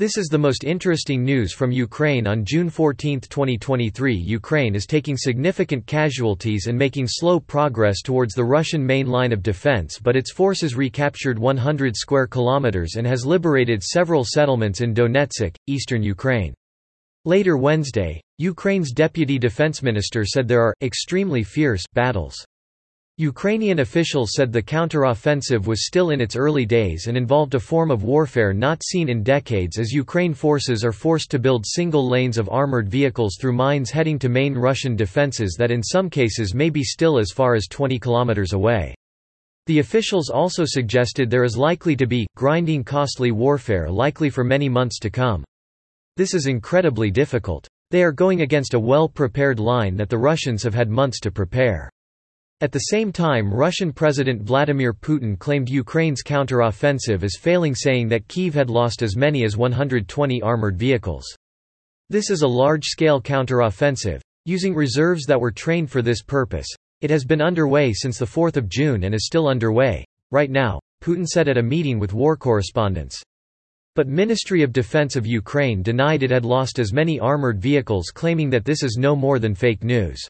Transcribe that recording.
This is the most interesting news from Ukraine on June 14, 2023 Ukraine is taking significant casualties and making slow progress towards the Russian main line of defense but its forces recaptured 100 square kilometers and has liberated several settlements in Donetsk, eastern Ukraine. Later Wednesday, Ukraine's deputy defense minister said there are extremely fierce battles Ukrainian officials said the counter-offensive was still in its early days and involved a form of warfare not seen in decades as Ukraine forces are forced to build single lanes of armored vehicles through mines heading to main Russian defenses that in some cases may be still as far as 20 kilometers away. The officials also suggested there is likely to be, grinding costly warfare likely for many months to come. This is incredibly difficult. They are going against a well-prepared line that the Russians have had months to prepare. At the same time Russian President Vladimir Putin claimed Ukraine's counter-offensive as failing saying that Kyiv had lost as many as 120 armored vehicles. This is a large-scale counter-offensive, using reserves that were trained for this purpose. It has been underway since 4 June and is still underway, right now, Putin said at a meeting with war correspondents. But Ministry of Defense of Ukraine denied it had lost as many armored vehicles claiming that this is no more than fake news.